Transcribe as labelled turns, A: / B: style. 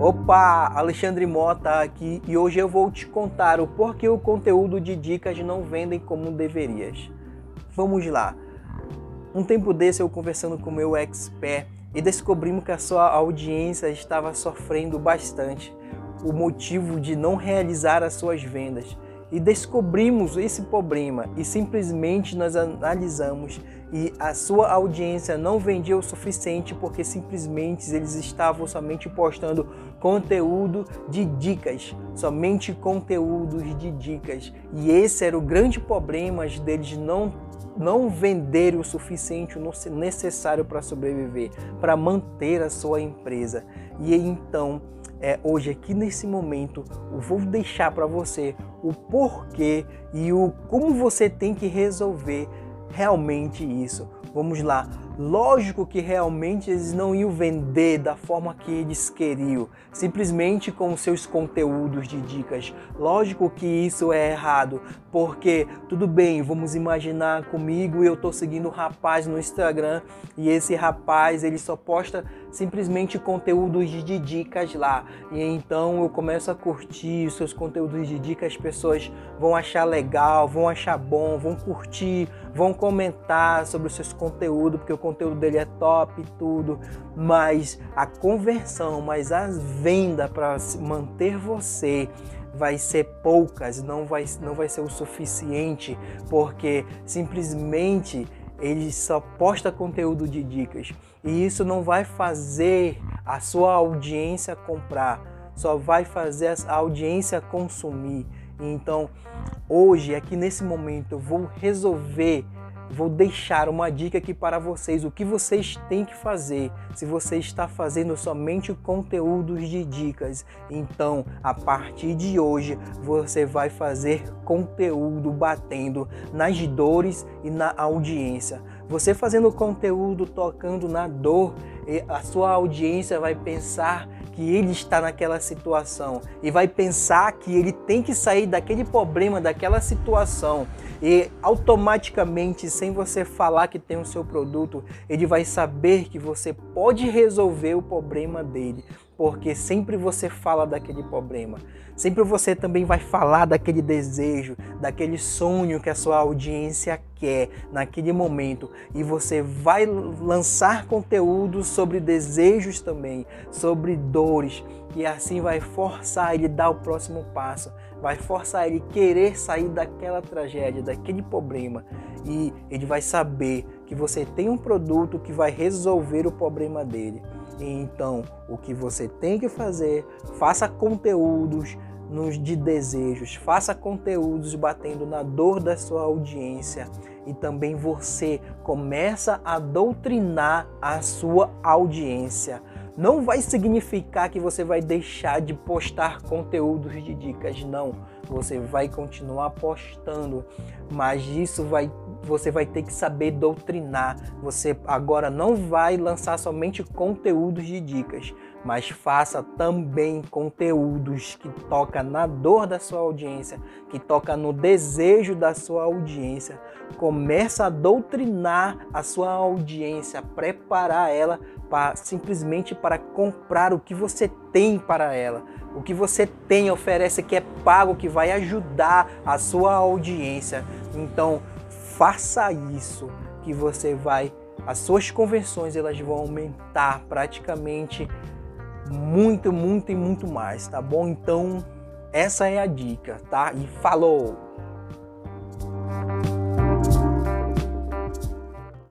A: Opa, Alexandre Mota aqui e hoje eu vou te contar o porquê o conteúdo de dicas não vendem como deverias. Vamos lá. Um tempo desse eu conversando com meu expert e descobrimos que a sua audiência estava sofrendo bastante o motivo de não realizar as suas vendas e descobrimos esse problema e simplesmente nós analisamos e a sua audiência não vendia o suficiente porque simplesmente eles estavam somente postando conteúdo de dicas, somente conteúdos de dicas. E esse era o grande problema deles não não vender o suficiente, o necessário para sobreviver, para manter a sua empresa. E então é, hoje aqui nesse momento eu vou deixar para você o porquê e o como você tem que resolver realmente isso. Vamos lá. Lógico que realmente eles não iam vender da forma que eles queriam, simplesmente com seus conteúdos de dicas. Lógico que isso é errado, porque tudo bem, vamos imaginar comigo, eu estou seguindo um rapaz no Instagram e esse rapaz ele só posta simplesmente conteúdos de dicas lá. E então eu começo a curtir os seus conteúdos de dicas, as pessoas vão achar legal, vão achar bom, vão curtir, vão comentar sobre os seus conteúdos, porque o conteúdo dele é top e tudo, mas a conversão, mas as vendas para manter você vai ser poucas, não vai, não vai ser o suficiente, porque simplesmente ele só posta conteúdo de dicas e isso não vai fazer a sua audiência comprar, só vai fazer a audiência consumir. Então, hoje, aqui nesse momento, eu vou resolver vou deixar uma dica aqui para vocês, o que vocês têm que fazer se você está fazendo somente conteúdos de dicas. Então, a partir de hoje, você vai fazer conteúdo batendo nas dores e na audiência. Você fazendo conteúdo tocando na dor, a sua audiência vai pensar que ele está naquela situação e vai pensar que ele tem que sair daquele problema, daquela situação. E automaticamente, sem você falar que tem o seu produto, ele vai saber que você pode resolver o problema dele porque sempre você fala daquele problema, sempre você também vai falar daquele desejo, daquele sonho que a sua audiência quer naquele momento, e você vai lançar conteúdo sobre desejos também, sobre dores, e assim vai forçar ele dar o próximo passo, vai forçar ele querer sair daquela tragédia, daquele problema, e ele vai saber que você tem um produto que vai resolver o problema dele. Então, o que você tem que fazer, faça conteúdos nos de desejos, faça conteúdos batendo na dor da sua audiência e também você começa a doutrinar a sua audiência. Não vai significar que você vai deixar de postar conteúdos de dicas, não. Você vai continuar postando, mas isso vai você vai ter que saber doutrinar. Você agora não vai lançar somente conteúdos de dicas, mas faça também conteúdos que toca na dor da sua audiência, que toca no desejo da sua audiência. Começa a doutrinar a sua audiência, preparar ela para simplesmente para comprar o que você tem para ela. O que você tem oferece que é pago, que vai ajudar a sua audiência. Então, faça isso que você vai as suas conversões elas vão aumentar praticamente muito, muito e muito mais, tá bom? Então, essa é a dica, tá? E falou!